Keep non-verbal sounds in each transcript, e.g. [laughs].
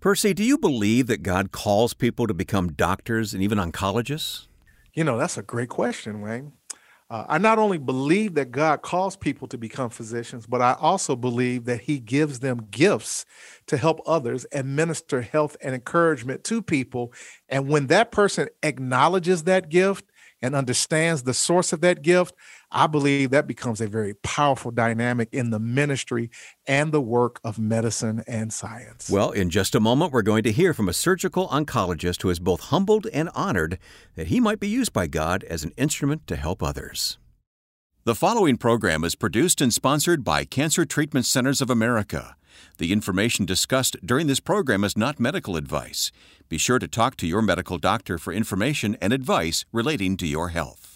Percy, do you believe that God calls people to become doctors and even oncologists? You know, that's a great question, Wayne. Uh, I not only believe that God calls people to become physicians, but I also believe that He gives them gifts to help others and minister health and encouragement to people. And when that person acknowledges that gift and understands the source of that gift, I believe that becomes a very powerful dynamic in the ministry and the work of medicine and science. Well, in just a moment, we're going to hear from a surgical oncologist who is both humbled and honored that he might be used by God as an instrument to help others. The following program is produced and sponsored by Cancer Treatment Centers of America. The information discussed during this program is not medical advice. Be sure to talk to your medical doctor for information and advice relating to your health.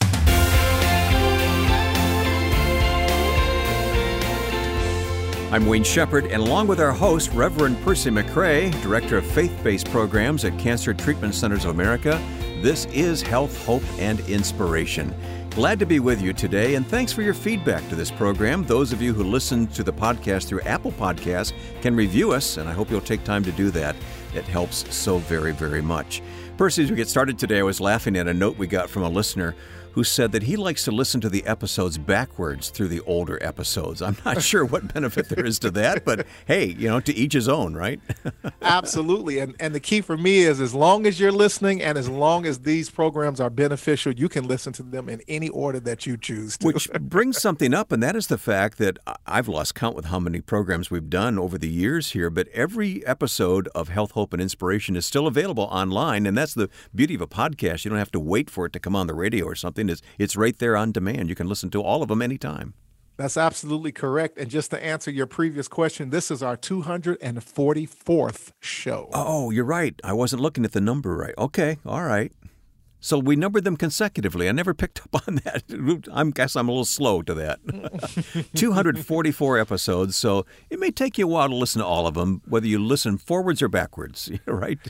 I'm Wayne Shepherd, and along with our host, Reverend Percy McRay, Director of Faith Based Programs at Cancer Treatment Centers of America, this is Health, Hope, and Inspiration. Glad to be with you today, and thanks for your feedback to this program. Those of you who listen to the podcast through Apple Podcasts can review us, and I hope you'll take time to do that. It helps so very, very much. Percy, as we get started today, I was laughing at a note we got from a listener who said that he likes to listen to the episodes backwards through the older episodes. I'm not [laughs] sure what benefit there is to that, but hey, you know, to each his own, right? [laughs] Absolutely. And and the key for me is as long as you're listening and as long as these programs are beneficial, you can listen to them in any order that you choose to. Which [laughs] brings something up, and that is the fact that I've lost count with how many programs we've done over the years here, but every episode of Health, Hope, and Inspiration is still available online. And that's the beauty of a podcast. You don't have to wait for it to come on the radio or something something it's right there on demand. You can listen to all of them anytime. That's absolutely correct. And just to answer your previous question, this is our 244th show. Oh, you're right. I wasn't looking at the number right. Okay, all right. So we numbered them consecutively. I never picked up [laughs] on that. I guess I'm a little slow to that. [laughs] 244 episodes, so it may take you a while to listen to all of them, whether you listen forwards or backwards, [laughs] right?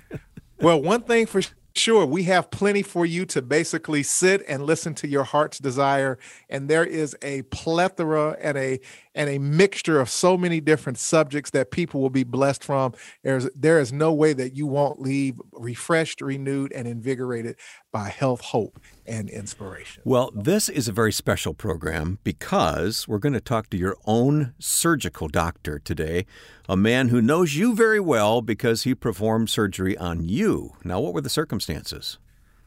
well, one thing for Sure, we have plenty for you to basically sit and listen to your heart's desire. And there is a plethora and a and a mixture of so many different subjects that people will be blessed from. There's there is no way that you won't leave refreshed, renewed, and invigorated by health, hope, and inspiration. Well, this is a very special program because we're going to talk to your own surgical doctor today, a man who knows you very well because he performed surgery on you. Now, what were the circumstances?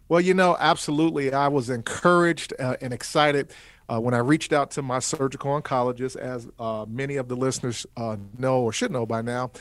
Well, you know, absolutely. I was encouraged uh, and excited uh, when I reached out to my surgical oncologist, as uh, many of the listeners uh, know or should know by now,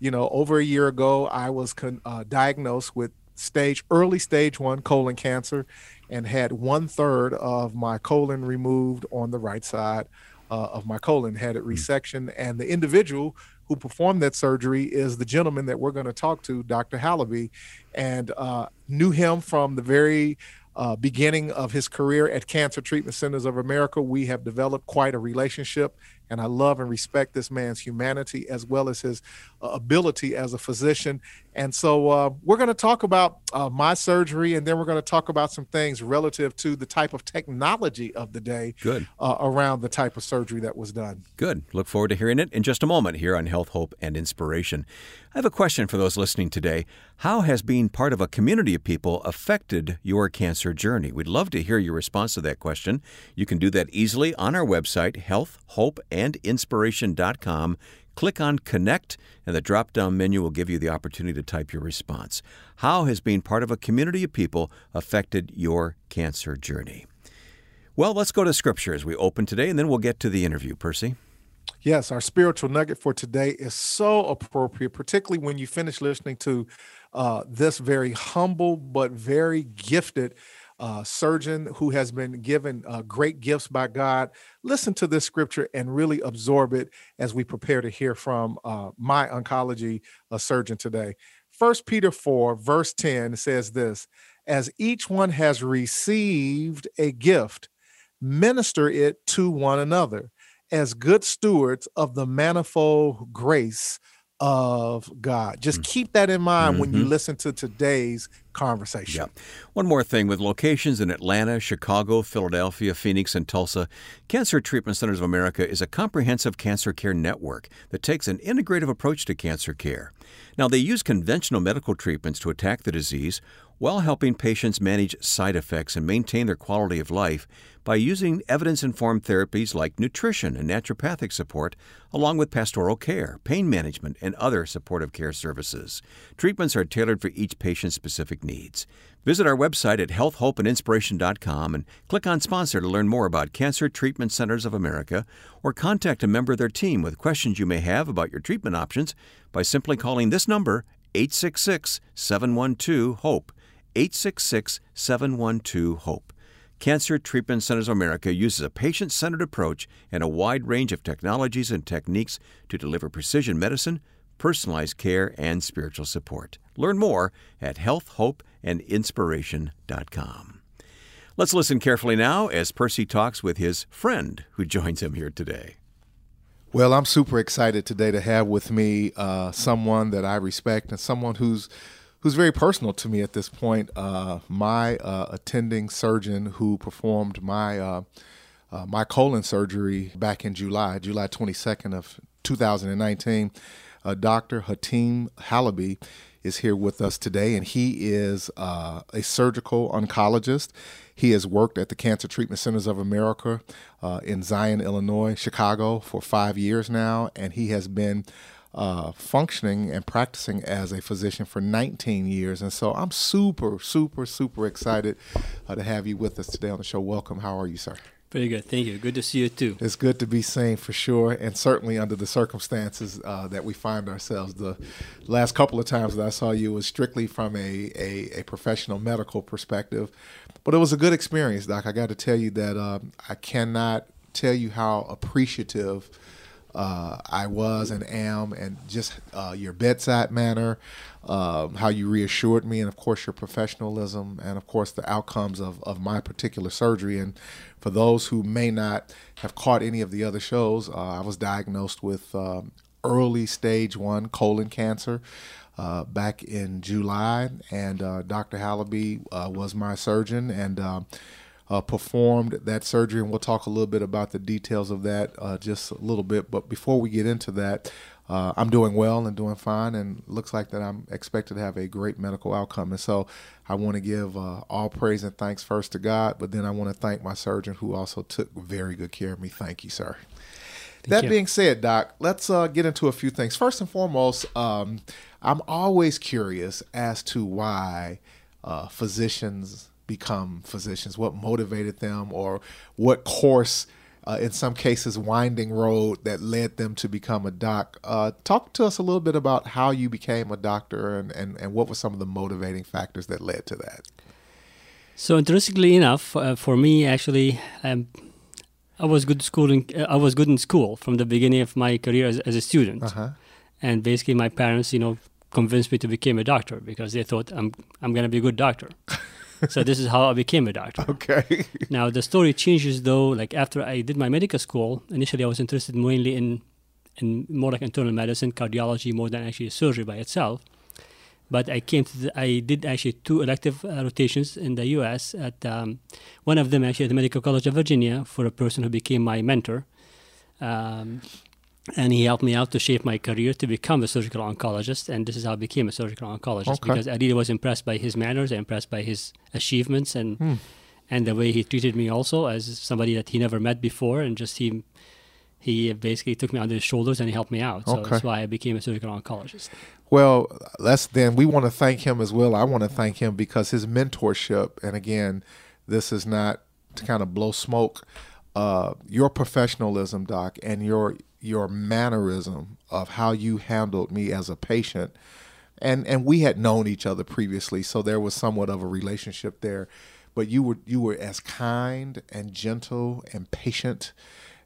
you know, over a year ago, I was con- uh, diagnosed with stage early stage one colon cancer, and had one third of my colon removed on the right side uh, of my colon. Had it hmm. resection, and the individual who performed that surgery is the gentleman that we're going to talk to, Dr. Halaby, and uh, knew him from the very uh, beginning of his career at Cancer Treatment Centers of America. We have developed quite a relationship, and I love and respect this man's humanity as well as his uh, ability as a physician. And so uh, we're going to talk about uh, my surgery, and then we're going to talk about some things relative to the type of technology of the day Good. Uh, around the type of surgery that was done. Good. Look forward to hearing it in just a moment here on Health, Hope, and Inspiration. I have a question for those listening today. How has being part of a community of people affected your cancer journey? We'd love to hear your response to that question. You can do that easily on our website, healthhopeandinspiration.com. Click on Connect, and the drop down menu will give you the opportunity to type your response. How has being part of a community of people affected your cancer journey? Well, let's go to Scripture as we open today, and then we'll get to the interview, Percy. Yes, our spiritual nugget for today is so appropriate, particularly when you finish listening to uh, this very humble but very gifted uh, surgeon who has been given uh, great gifts by God. Listen to this scripture and really absorb it as we prepare to hear from uh, my oncology uh, surgeon today. First Peter 4, verse 10 says this As each one has received a gift, minister it to one another as good stewards of the manifold grace of God. Just mm. keep that in mind mm-hmm. when you mm-hmm. listen to today's conversation. Yeah. One more thing with locations in Atlanta, Chicago, Philadelphia, Phoenix, and Tulsa, Cancer Treatment Centers of America is a comprehensive cancer care network that takes an integrative approach to cancer care. Now, they use conventional medical treatments to attack the disease while helping patients manage side effects and maintain their quality of life by using evidence informed therapies like nutrition and naturopathic support, along with pastoral care, pain management, and other supportive care services. Treatments are tailored for each patient's specific needs. Visit our website at healthhopeandinspiration.com and click on sponsor to learn more about Cancer Treatment Centers of America or contact a member of their team with questions you may have about your treatment options by simply calling this number 866 712 HOPE. 866 712 HOPE. Cancer Treatment Centers of America uses a patient centered approach and a wide range of technologies and techniques to deliver precision medicine, personalized care, and spiritual support. Learn more at healthhopeandinspiration.com. Let's listen carefully now as Percy talks with his friend who joins him here today. Well, I'm super excited today to have with me uh, someone that I respect and someone who's who's very personal to me at this point. Uh, my uh, attending surgeon who performed my uh, uh my colon surgery back in July, July 22nd of 2019, uh, Dr. Hatim Halaby is here with us today, and he is uh, a surgical oncologist. He has worked at the Cancer Treatment Centers of America uh, in Zion, Illinois, Chicago for five years now, and he has been uh, functioning and practicing as a physician for 19 years. And so I'm super, super, super excited uh, to have you with us today on the show. Welcome. How are you, sir? Very good. Thank you. Good to see you too. It's good to be seen for sure, and certainly under the circumstances uh, that we find ourselves. The last couple of times that I saw you was strictly from a, a, a professional medical perspective, but it was a good experience, Doc. I got to tell you that uh, I cannot tell you how appreciative uh, I was and am, and just uh, your bedside manner, um, how you reassured me, and of course your professionalism, and of course the outcomes of, of my particular surgery. And for those who may not have caught any of the other shows, uh, I was diagnosed with um, early stage one colon cancer. Uh, back in July, and uh, Dr. Halaby uh, was my surgeon, and uh, performed that surgery, and we'll talk a little bit about the details of that uh, just a little bit. But before we get into that, uh, I'm doing well and doing fine, and looks like that I'm expected to have a great medical outcome. And so I want to give uh, all praise and thanks first to God, but then I want to thank my surgeon who also took very good care of me. Thank you, sir. Thank that you. being said, Doc, let's uh, get into a few things. First and foremost, um, I'm always curious as to why uh, physicians become physicians? What motivated them, or what course, uh, in some cases, winding road that led them to become a doc? Uh, talk to us a little bit about how you became a doctor and, and, and what were some of the motivating factors that led to that. So, interestingly enough, uh, for me, actually, um, I was good schooling. I was good in school from the beginning of my career as, as a student, uh-huh. and basically, my parents, you know, convinced me to become a doctor because they thought I'm I'm going to be a good doctor. [laughs] so this is how I became a doctor. Okay. [laughs] now the story changes though. Like after I did my medical school, initially I was interested mainly in in more like internal medicine, cardiology, more than actually surgery by itself. But I came to the, I did actually two elective uh, rotations in the U.S. At um, one of them actually at the Medical College of Virginia for a person who became my mentor. Um, and he helped me out to shape my career to become a surgical oncologist and this is how i became a surgical oncologist okay. because i really was impressed by his manners impressed by his achievements and hmm. and the way he treated me also as somebody that he never met before and just he he basically took me under his shoulders and he helped me out so okay. that's why i became a surgical oncologist well let's then we want to thank him as well i want to thank him because his mentorship and again this is not to kind of blow smoke uh, your professionalism doc and your your mannerism of how you handled me as a patient. And and we had known each other previously so there was somewhat of a relationship there. But you were you were as kind and gentle and patient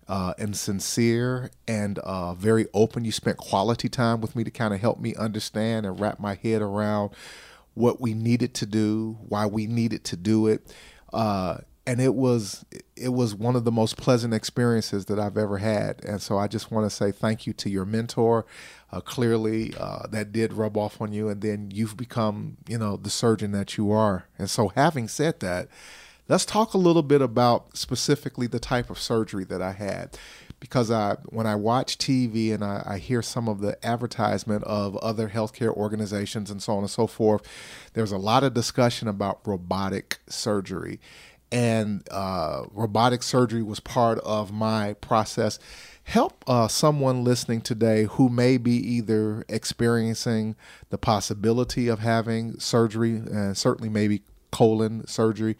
uh, and sincere and uh, very open. You spent quality time with me to kind of help me understand and wrap my head around what we needed to do why we needed to do it. Uh, and it was it was one of the most pleasant experiences that I've ever had. And so I just want to say thank you to your mentor. Uh, clearly, uh, that did rub off on you, and then you've become you know the surgeon that you are. And so, having said that, let's talk a little bit about specifically the type of surgery that I had. because I when I watch TV and I, I, hear some of the advertisement of other healthcare organizations and so on and so forth, there's a lot of discussion about robotic surgery, and uh, robotic surgery was part of my process. Help uh, someone listening today who may be either experiencing the possibility of having surgery, and certainly maybe colon surgery.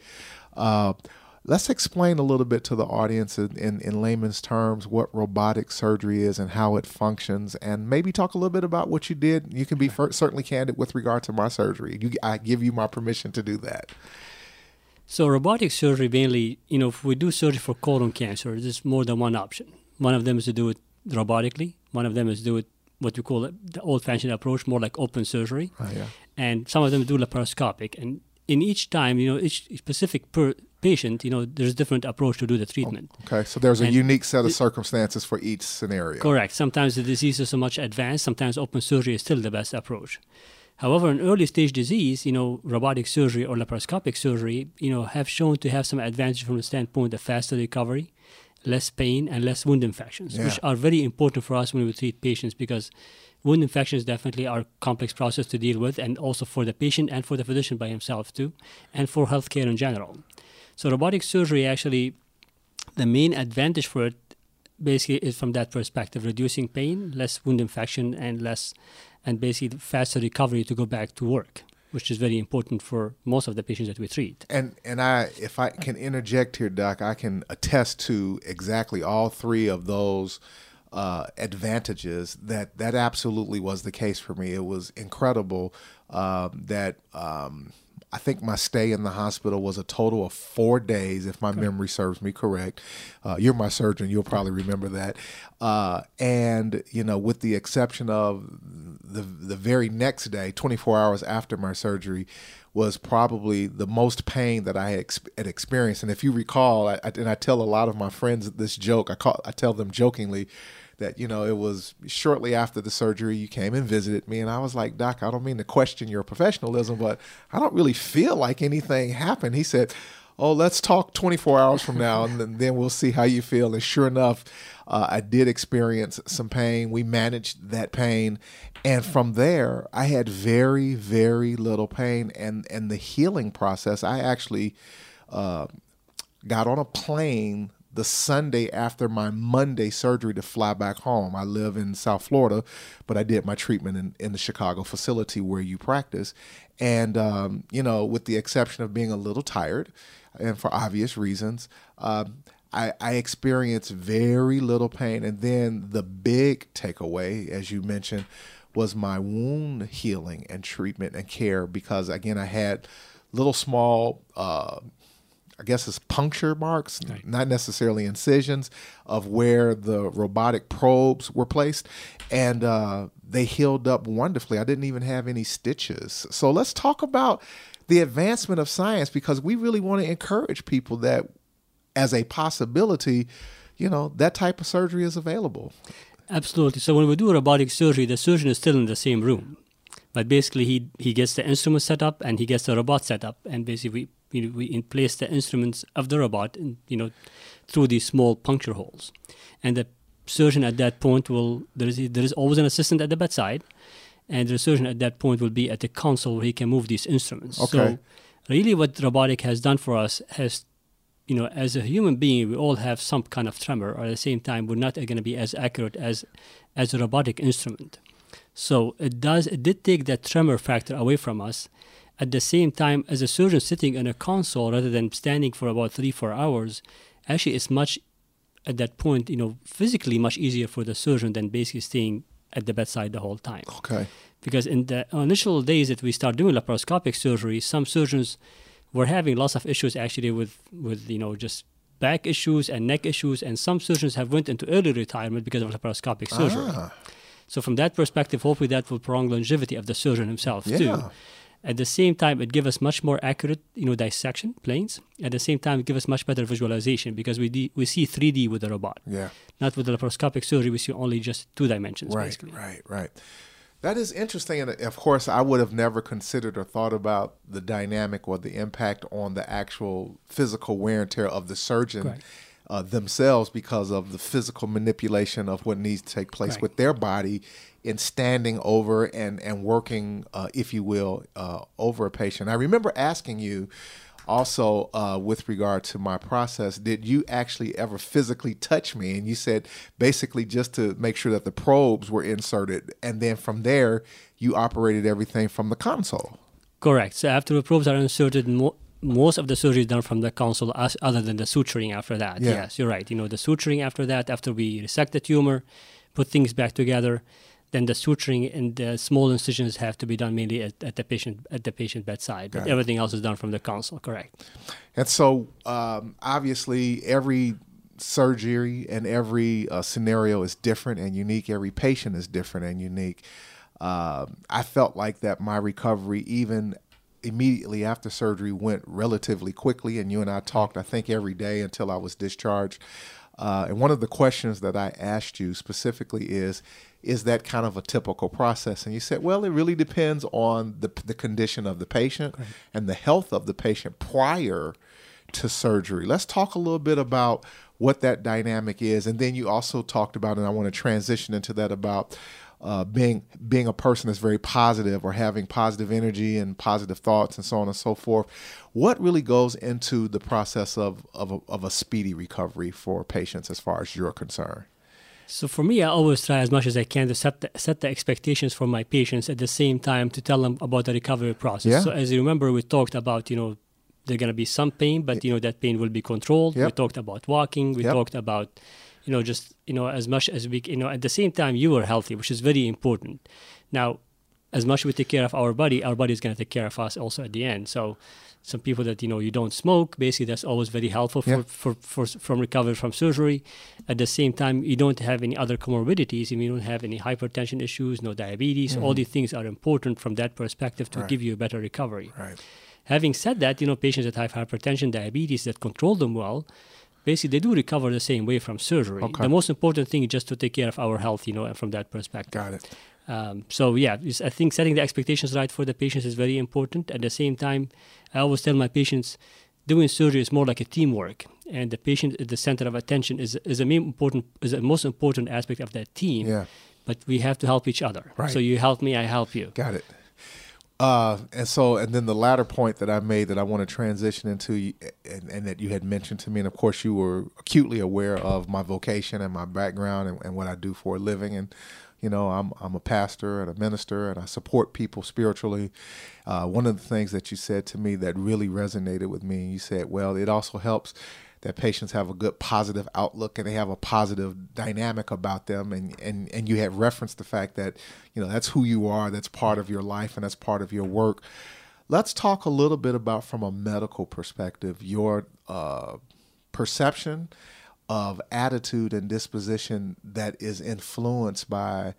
Uh, let's explain a little bit to the audience in, in, in, layman's terms what robotic surgery is and how it functions, and maybe talk a little bit about what you did. You can be certainly candid with regard to my surgery. You, I give you my permission to do that. So, robotic surgery mainly, you know, if we do surgery for colon cancer, there's more than one option. One of them is to do it robotically. One of them is to do it what you call it, the old-fashioned approach, more like open surgery. Oh, yeah. And some of them do laparoscopic. And in each time, you know, each specific per patient, you know, there's a different approach to do the treatment. Oh, okay, so there's a and unique set of circumstances for each scenario. Correct. Sometimes the disease is so much advanced, sometimes open surgery is still the best approach. However, in early stage disease, you know, robotic surgery or laparoscopic surgery, you know, have shown to have some advantage from the standpoint of faster recovery, less pain, and less wound infections, yeah. which are very important for us when we treat patients because wound infections definitely are a complex process to deal with, and also for the patient and for the physician by himself too, and for healthcare in general. So robotic surgery actually, the main advantage for it basically is from that perspective, reducing pain, less wound infection, and less, and basically faster recovery to go back to work which is very important for most of the patients that we treat. And and I, if I can interject here, Doc, I can attest to exactly all three of those uh, advantages. That that absolutely was the case for me. It was incredible uh, that. Um, I think my stay in the hospital was a total of four days, if my memory serves me correct. Uh, you're my surgeon; you'll probably remember that. Uh, and you know, with the exception of the the very next day, 24 hours after my surgery, was probably the most pain that I had, had experienced. And if you recall, I, I, and I tell a lot of my friends this joke. I call I tell them jokingly that you know it was shortly after the surgery you came and visited me and i was like doc i don't mean to question your professionalism but i don't really feel like anything happened. He said oh let's talk 24 hours from now and then we'll see how you feel. And sure enough uh, i did experience some pain. We managed that pain. And from there i had very very little pain. And and the healing process i actually uh, got on a plane the Sunday after my Monday surgery to fly back home. I live in South Florida, but I did my treatment in, in the Chicago facility where you practice. And, um, you know, with the exception of being a little tired, and for obvious reasons, um, I, I experienced very little pain. And then the big takeaway, as you mentioned, was my wound healing and treatment and care because, again, I had little small uh, I guess it's puncture marks, right. not necessarily incisions, of where the robotic probes were placed, and uh, they healed up wonderfully. I didn't even have any stitches. So let's talk about the advancement of science because we really want to encourage people that, as a possibility, you know, that type of surgery is available. Absolutely. So when we do robotic surgery, the surgeon is still in the same room. But basically, he, he gets the instrument set up and he gets the robot set up. And basically, we, we, we place the instruments of the robot, in, you know, through these small puncture holes. And the surgeon at that point will, there is, there is always an assistant at the bedside. And the surgeon at that point will be at the console where he can move these instruments. Okay. So, really, what robotic has done for us has you know, as a human being, we all have some kind of tremor. Or at the same time, we're not going to be as accurate as as a robotic instrument. So it does it did take that tremor factor away from us. At the same time, as a surgeon sitting in a console rather than standing for about three four hours, actually it's much at that point, you know, physically much easier for the surgeon than basically staying at the bedside the whole time. Okay. Because in the initial days that we start doing laparoscopic surgery, some surgeons were having lots of issues actually with with you know just back issues and neck issues, and some surgeons have went into early retirement because of laparoscopic surgery. Ah. So from that perspective, hopefully that will prolong longevity of the surgeon himself yeah. too. At the same time, it gives us much more accurate, you know, dissection planes. At the same time, it gives us much better visualization because we de- we see 3D with the robot. Yeah. Not with the laparoscopic surgery, we see only just two dimensions. Right, basically. right, right. That is interesting, and of course, I would have never considered or thought about the dynamic or the impact on the actual physical wear and tear of the surgeon. Uh, themselves because of the physical manipulation of what needs to take place right. with their body in standing over and and working, uh, if you will, uh, over a patient. I remember asking you also uh, with regard to my process did you actually ever physically touch me and you said basically just to make sure that the probes were inserted and then from there you operated everything from the console correct so after the probes are inserted most of the surgery is done from the console as, other than the suturing after that yeah. yes you're right you know the suturing after that after we resect the tumor put things back together then the suturing and the small incisions have to be done mainly at, at the patient at the patient bedside. But everything else is done from the console. Correct. And so, um, obviously, every surgery and every uh, scenario is different and unique. Every patient is different and unique. Uh, I felt like that my recovery, even immediately after surgery, went relatively quickly. And you and I talked, I think, every day until I was discharged. Uh, and one of the questions that I asked you specifically is is that kind of a typical process? And you said, well, it really depends on the, the condition of the patient and the health of the patient prior to surgery. Let's talk a little bit about what that dynamic is. And then you also talked about, and I want to transition into that about uh, being being a person that's very positive or having positive energy and positive thoughts and so on and so forth. What really goes into the process of of a, of a speedy recovery for patients as far as you're concerned? So for me, I always try as much as I can to set the, set the expectations for my patients at the same time to tell them about the recovery process. Yeah. So as you remember, we talked about you know there's gonna be some pain, but you know that pain will be controlled. Yep. We talked about walking. We yep. talked about you know just you know as much as we you know at the same time you are healthy, which is very important. Now, as much as we take care of our body, our body is gonna take care of us also at the end. So some people that you know you don't smoke basically that's always very helpful for, yeah. for, for, from recovery from surgery at the same time you don't have any other comorbidities and you don't have any hypertension issues no diabetes mm-hmm. all these things are important from that perspective to right. give you a better recovery right. having said that you know patients that have hypertension diabetes that control them well basically they do recover the same way from surgery okay. the most important thing is just to take care of our health you know from that perspective got it um, so yeah, I think setting the expectations right for the patients is very important. At the same time, I always tell my patients, doing surgery is more like a teamwork, and the patient at the center of attention is is a main important is the most important aspect of that team. Yeah. But we have to help each other. Right. So you help me, I help you. Got it. Uh, and so, and then the latter point that I made that I want to transition into, and, and, that you had mentioned to me, and of course you were acutely aware of my vocation and my background and, and what I do for a living, and you know, I'm I'm a pastor and a minister, and I support people spiritually. Uh, one of the things that you said to me that really resonated with me, you said, "Well, it also helps." That patients have a good positive outlook and they have a positive dynamic about them. And, and, and you had referenced the fact that you know that's who you are that's part of your life and that's part of your work. Let's talk a little bit about from a medical perspective your uh, perception of attitude and disposition that is influenced by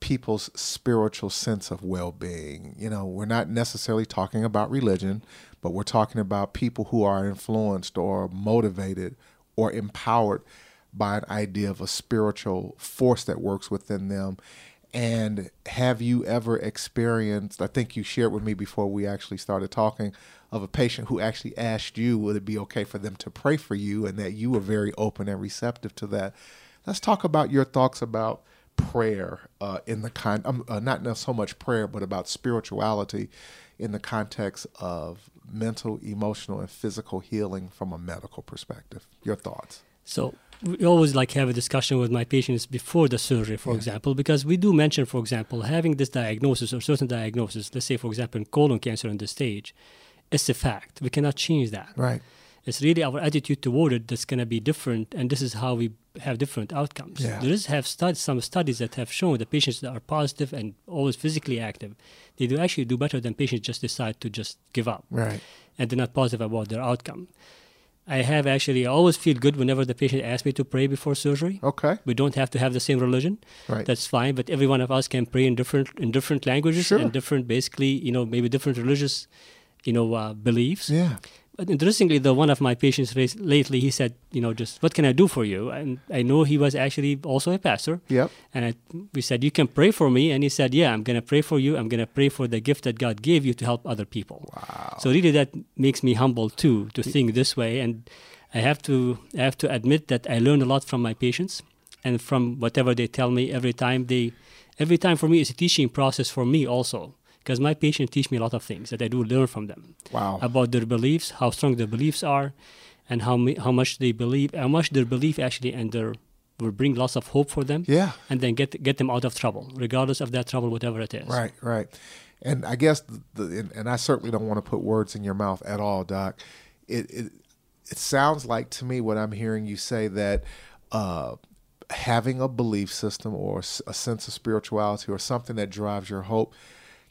people's spiritual sense of well-being. You know, we're not necessarily talking about religion, but we're talking about people who are influenced or motivated or empowered by an idea of a spiritual force that works within them. And have you ever experienced, I think you shared with me before we actually started talking, of a patient who actually asked you, would it be okay for them to pray for you, and that you were very open and receptive to that. Let's talk about your thoughts about prayer uh, in the kind, um, uh, not so much prayer, but about spirituality in the context of mental, emotional, and physical healing from a medical perspective. Your thoughts? So we always like have a discussion with my patients before the surgery, for yeah. example, because we do mention, for example, having this diagnosis or certain diagnosis. Let's say, for example, colon cancer in this stage it's a fact. We cannot change that. Right. It's really our attitude toward it that's going to be different, and this is how we have different outcomes. Yeah. There is have stud- some studies that have shown the patients that are positive and always physically active, they do actually do better than patients just decide to just give up. Right. And they're not positive about their outcome. I have actually I always feel good whenever the patient asks me to pray before surgery. Okay. We don't have to have the same religion. Right. That's fine. But every one of us can pray in different in different languages sure. and different basically, you know, maybe different religious you know, uh, beliefs. Yeah. Interestingly, the one of my patients raised lately, he said, you know, just what can I do for you? And I know he was actually also a pastor. Yep. And I, we said, you can pray for me. And he said, yeah, I'm going to pray for you. I'm going to pray for the gift that God gave you to help other people. Wow. So really, that makes me humble too to think this way. And I have to I have to admit that I learn a lot from my patients and from whatever they tell me every time they every time for me is a teaching process for me also because my patients teach me a lot of things that I do learn from them. Wow. About their beliefs, how strong their beliefs are, and how how much they believe, how much their belief actually and their will bring lots of hope for them. Yeah. And then get get them out of trouble, regardless of that trouble, whatever it is. Right, right. And I guess the, the and I certainly don't want to put words in your mouth at all, Doc. It it it sounds like to me what I'm hearing you say that uh, having a belief system or a sense of spirituality or something that drives your hope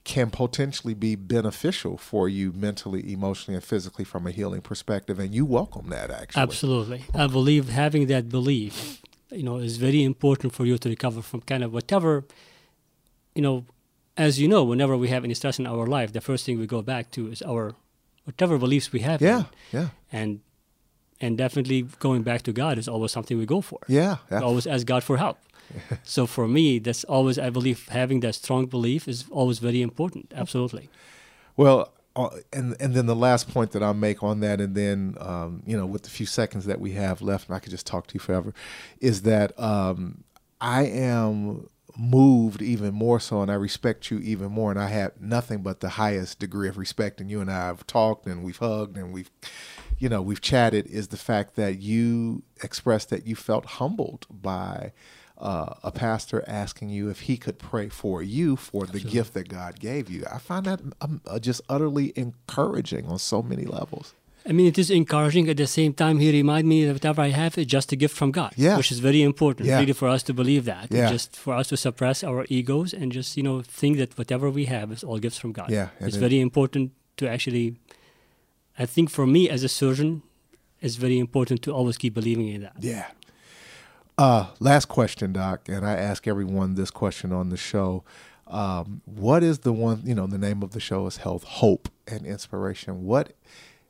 can potentially be beneficial for you mentally, emotionally, and physically from a healing perspective. And you welcome that, actually. Absolutely. I believe having that belief, you know, is very important for you to recover from kind of whatever, you know, as you know, whenever we have any stress in our life, the first thing we go back to is our whatever beliefs we have. Yeah, in. yeah. And and definitely going back to God is always something we go for. Yeah, yeah. Always ask God for help. [laughs] so for me, that's always I believe having that strong belief is always very important. Absolutely. Well, uh, and and then the last point that I'll make on that, and then um, you know, with the few seconds that we have left, and I could just talk to you forever, is that um, I am moved even more so, and I respect you even more, and I have nothing but the highest degree of respect. And you and I have talked, and we've hugged, and we've you know we've chatted. Is the fact that you expressed that you felt humbled by uh, a pastor asking you if he could pray for you for the gift that God gave you. I find that um, uh, just utterly encouraging on so many levels. I mean, it is encouraging. At the same time, he reminded me that whatever I have is just a gift from God, yeah. which is very important, yeah. really, for us to believe that. Yeah. Just for us to suppress our egos and just, you know, think that whatever we have is all gifts from God. Yeah, it's very important to actually, I think for me as a surgeon, it's very important to always keep believing in that. Yeah, uh, last question, Doc, and I ask everyone this question on the show. Um, what is the one? You know, the name of the show is Health, Hope, and Inspiration. What,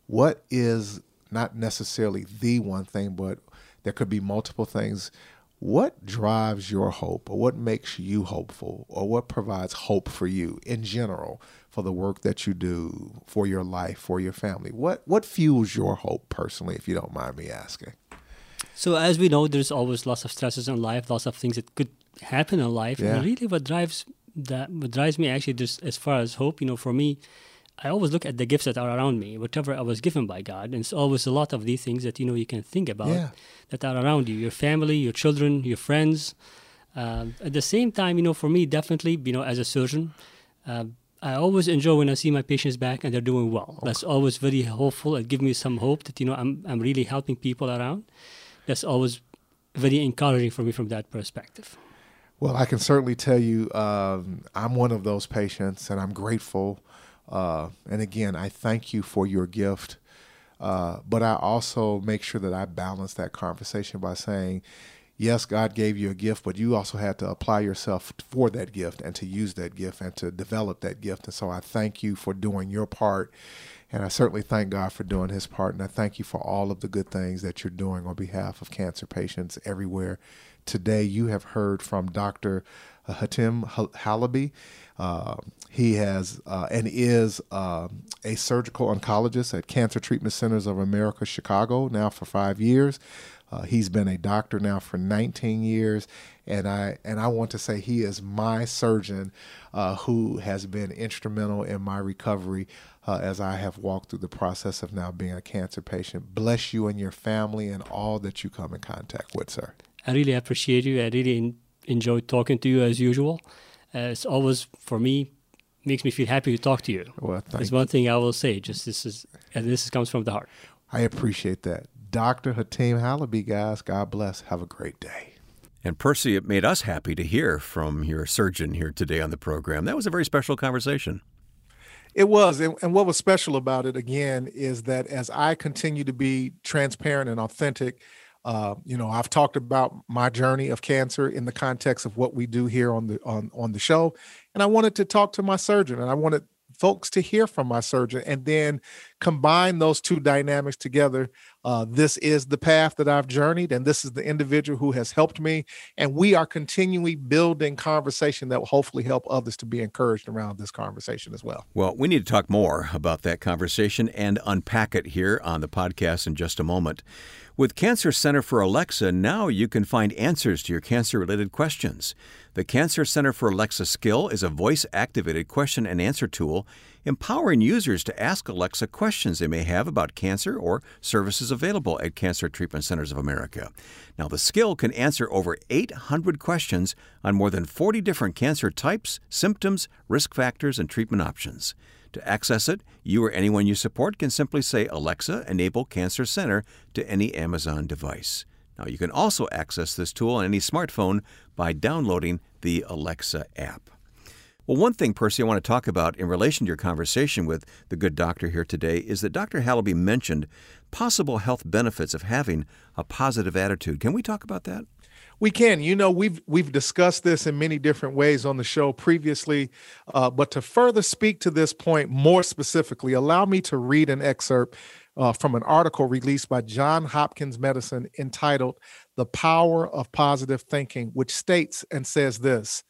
what is not necessarily the one thing, but there could be multiple things. What drives your hope, or what makes you hopeful, or what provides hope for you in general for the work that you do, for your life, for your family? What what fuels your hope personally, if you don't mind me asking? So as we know, there's always lots of stresses in life, lots of things that could happen in life. Yeah. And really, what drives that, what drives me actually, just as far as hope, you know, for me, I always look at the gifts that are around me, whatever I was given by God, and it's always a lot of these things that you know you can think about yeah. that are around you, your family, your children, your friends. Um, at the same time, you know, for me, definitely, you know, as a surgeon. Uh, I always enjoy when I see my patients back and they're doing well. Okay. That's always very hopeful. It gives me some hope that you know I'm I'm really helping people around that's always very encouraging for me from that perspective. Well, I can certainly tell you, um, I'm one of those patients, and I'm grateful. Uh, and again, I thank you for your gift. Uh, but I also make sure that I balance that conversation by saying, yes, God gave you a gift, but you also had to apply yourself for that gift and to use that gift and to develop that gift. And so I thank you for doing your part and I certainly thank God for doing his part. And I thank you for all of the good things that you're doing on behalf of cancer patients everywhere. Today, you have heard from Dr. Hatim Halaby. Uh, he has uh, and is uh, a surgical oncologist at Cancer Treatment Centers of America, Chicago, now for five years. Uh, he's been a doctor now for 19 years, and I and I want to say he is my surgeon, uh, who has been instrumental in my recovery uh, as I have walked through the process of now being a cancer patient. Bless you and your family and all that you come in contact with, sir. I really appreciate you. I really in, enjoy talking to you as usual. Uh, it's always for me makes me feel happy to talk to you. Well, It's one thing I will say. Just this is and this comes from the heart. I appreciate that. Dr. Hatim Halaby, guys, God bless. Have a great day. And Percy, it made us happy to hear from your surgeon here today on the program. That was a very special conversation. It was. And, and what was special about it, again, is that as I continue to be transparent and authentic, uh, you know, I've talked about my journey of cancer in the context of what we do here on the on on the show, and I wanted to talk to my surgeon, and I wanted folks to hear from my surgeon and then combine those two dynamics together uh, this is the path that I've journeyed, and this is the individual who has helped me. And we are continually building conversation that will hopefully help others to be encouraged around this conversation as well. Well, we need to talk more about that conversation and unpack it here on the podcast in just a moment. With Cancer Center for Alexa, now you can find answers to your cancer related questions. The Cancer Center for Alexa skill is a voice activated question and answer tool empowering users to ask Alexa questions they may have about cancer or services available at Cancer Treatment Centers of America. Now, the skill can answer over 800 questions on more than 40 different cancer types, symptoms, risk factors, and treatment options. To access it, you or anyone you support can simply say, Alexa, enable Cancer Center to any Amazon device. Now, you can also access this tool on any smartphone by downloading the Alexa app. Well, one thing, Percy, I want to talk about in relation to your conversation with the good doctor here today is that Dr. Halaby mentioned possible health benefits of having a positive attitude. Can we talk about that? We can. You know, we've we've discussed this in many different ways on the show previously, uh, but to further speak to this point more specifically, allow me to read an excerpt uh, from an article released by John Hopkins Medicine entitled "The Power of Positive Thinking," which states and says this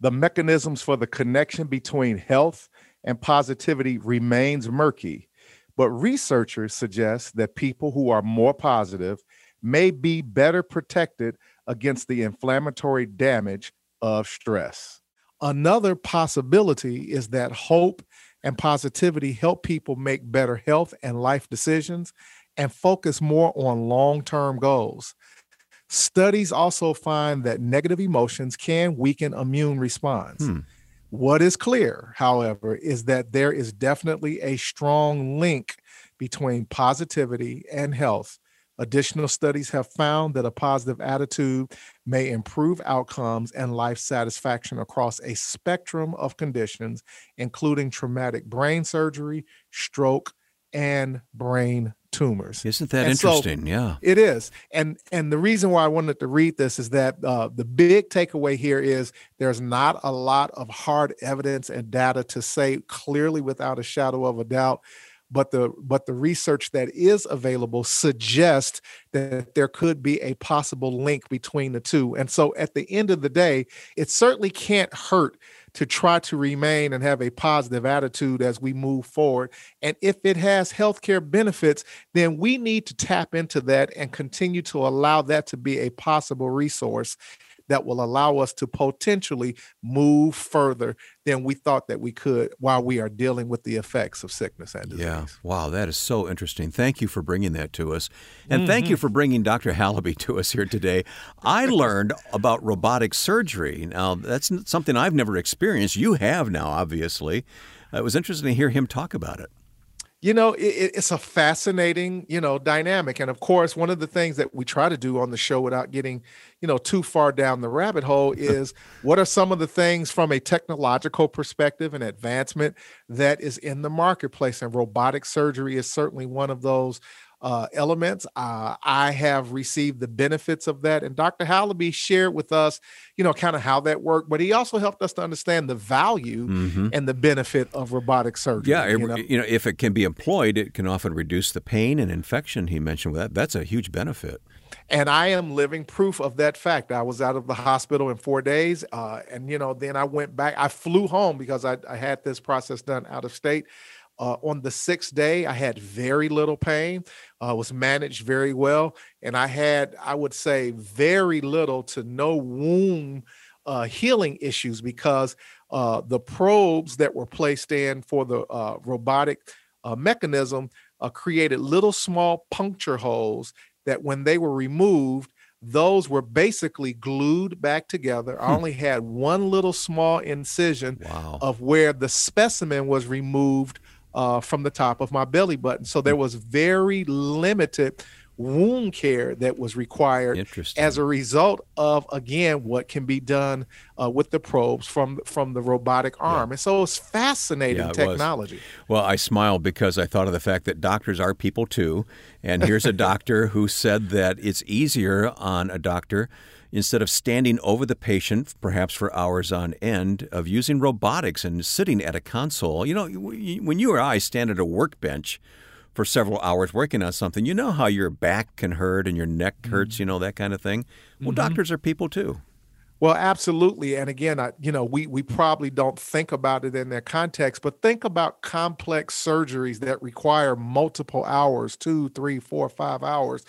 the mechanisms for the connection between health and positivity remains murky, but researchers suggest that people who are more positive may be better protected against the inflammatory damage of stress. Another possibility is that hope and positivity help people make better health and life decisions and focus more on long term goals. Studies also find that negative emotions can weaken immune response. Hmm. What is clear, however, is that there is definitely a strong link between positivity and health. Additional studies have found that a positive attitude may improve outcomes and life satisfaction across a spectrum of conditions, including traumatic brain surgery, stroke, and brain tumors. Isn't that and interesting? So yeah, it is. And and the reason why I wanted to read this is that uh, the big takeaway here is there's not a lot of hard evidence and data to say clearly without a shadow of a doubt but the but the research that is available suggests that there could be a possible link between the two and so at the end of the day it certainly can't hurt to try to remain and have a positive attitude as we move forward. And if it has healthcare benefits, then we need to tap into that and continue to allow that to be a possible resource that will allow us to potentially move further than we thought that we could while we are dealing with the effects of sickness and disease. Yeah. Wow, that is so interesting. Thank you for bringing that to us. And mm-hmm. thank you for bringing Dr. Halaby to us here today. I [laughs] learned about robotic surgery. Now, that's something I've never experienced. You have now, obviously. It was interesting to hear him talk about it you know it, it's a fascinating you know dynamic. And of course one of the things that we try to do on the show without getting you know too far down the rabbit hole [laughs] is what are some of the things from a technological perspective and advancement that is in the marketplace? And robotic surgery is certainly one of those uh, elements. Uh, I have received the benefits of that. And Dr. Halaby shared with us, you know, kind of how that worked, but he also helped us to understand the value mm-hmm. and the benefit of robotic surgery. Yeah, you know? you know, if it can be employed, it can often reduce the pain and infection he mentioned. That that's a huge benefit. And I am living proof of that fact. I was out of the hospital in four days, uh, and you know, then I went back. I flew home because I, I had this process done out of state. Uh, on the sixth day, I had very little pain, uh, was managed very well, and I had, I would say, very little to no wound uh, healing issues because uh, the probes that were placed in for the uh, robotic uh, mechanism created little small puncture holes that, when they were removed, those were basically glued back together. I hmm. only had one little small incision wow. of where the specimen was removed uh, from the top of my belly button. So there was very limited wound care that was required as a result of again what can be done uh, with the probes from from the robotic arm yeah. and so it's fascinating yeah, it technology was. well i smiled because i thought of the fact that doctors are people too and here's a doctor who said that it's easier on a doctor instead of standing over the patient, perhaps for hours on end, of using robotics and sitting at a console. You know, when you or I stand at a workbench for several hours working on something, you know how your back can hurt and your neck hurts, you know, that kind of thing. Well, Mm-hmm. doctors are people too. Well, absolutely. And again, I, you know, we we probably don't think about it in their context, but think about complex surgeries that require multiple hours, two, three, four, five hours,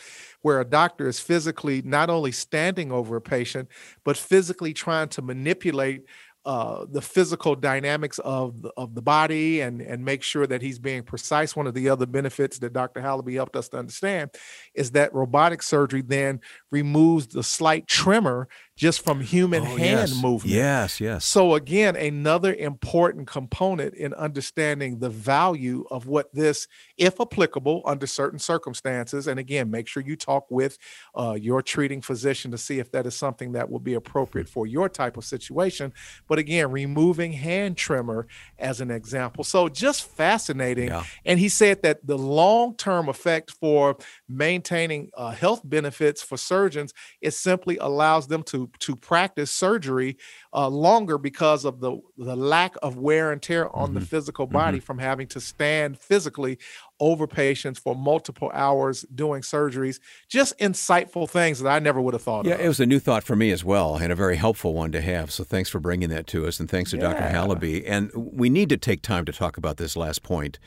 where a doctor is physically not only standing over a patient, but physically trying to manipulate uh, the physical dynamics of the, of the body and and make sure that he's being precise. One of the other benefits that Dr. Halaby helped us to understand is that robotic surgery then removes the slight tremor just from human Oh, hand yes. movement. Yes, yes. So again, another important component in understanding the value of what this, if applicable under certain circumstances, and again, make sure you talk with uh, your treating physician to see if that is something that will be appropriate for your type of situation. But again, removing hand tremor as an example. So just fascinating. Yeah. And he said that the long-term effect for maintaining uh, health benefits for surgeons it simply allows them to to practice surgery uh, longer because of the the lack of wear and tear on the physical body from having to stand physically over patients for multiple hours doing surgeries just insightful things that i never would have thought of. Yeah, of it was a new thought for me as well, and a very helpful one to have. So thanks for bringing that to us, and thanks to Dr. Yeah. Halaby. And we need to take time to talk about this last point,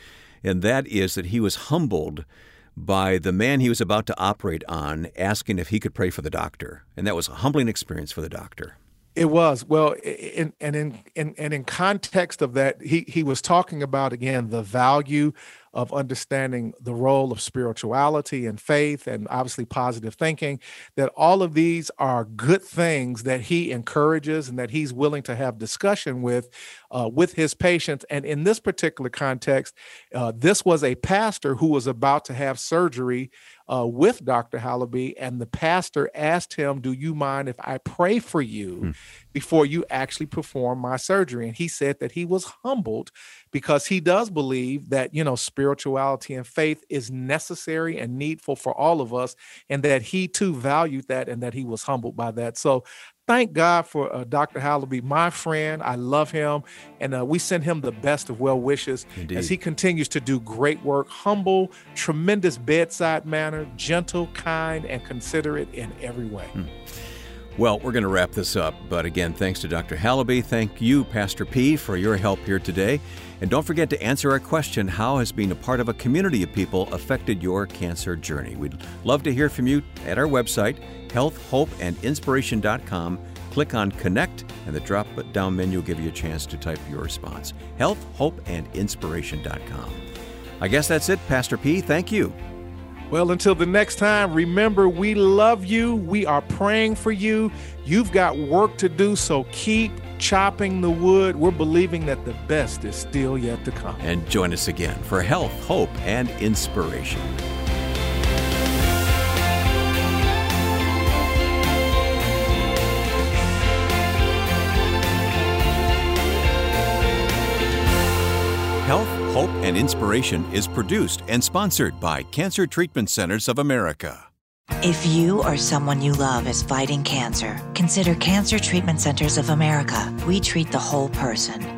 and that is that he was humbled by the man he was about to operate on asking if he could pray for the doctor, and that was a humbling experience for the doctor. It was well, in, and in, and in context of that, he he was talking about again the value of understanding the role of spirituality and faith, and obviously positive thinking. That all of these are good things that he encourages and that he's willing to have discussion with, uh, with his patients. And in this particular context, uh, this was a pastor who was about to have surgery uh, with Dr. Halaby, and the pastor asked him, "Do you mind if I pray for you before you actually perform my surgery?" And he said that he was humbled because he does believe that you know spirituality and faith is necessary and needful for all of us, and that he too valued that, and that he was humbled by that. So. Thank God for uh, Dr. Halaby, my friend. I love him, and uh, we send him the best of well wishes Indeed. as he continues to do great work. Humble, tremendous bedside manner, gentle, kind, and considerate in every way. Well, we're going to wrap this up, but again, thanks to Dr. Halaby. Thank you, Pastor P, for your help here today. And don't forget to answer our question How has being a part of a community of people affected your cancer journey? We'd love to hear from you at our website, healthhopeandinspiration.com. Click on Connect, and the drop down menu will give you a chance to type your response. Healthhopeandinspiration.com. I guess that's it, Pastor P. Thank you. Well, until the next time, remember we love you. We are praying for you. You've got work to do, so keep chopping the wood. We're believing that the best is still yet to come. And join us again for Health, Hope, and Inspiration. Health, Hope, and Inspiration is produced and sponsored by Cancer Treatment Centers of America. If you or someone you love is fighting cancer, consider Cancer Treatment Centers of America. We treat the whole person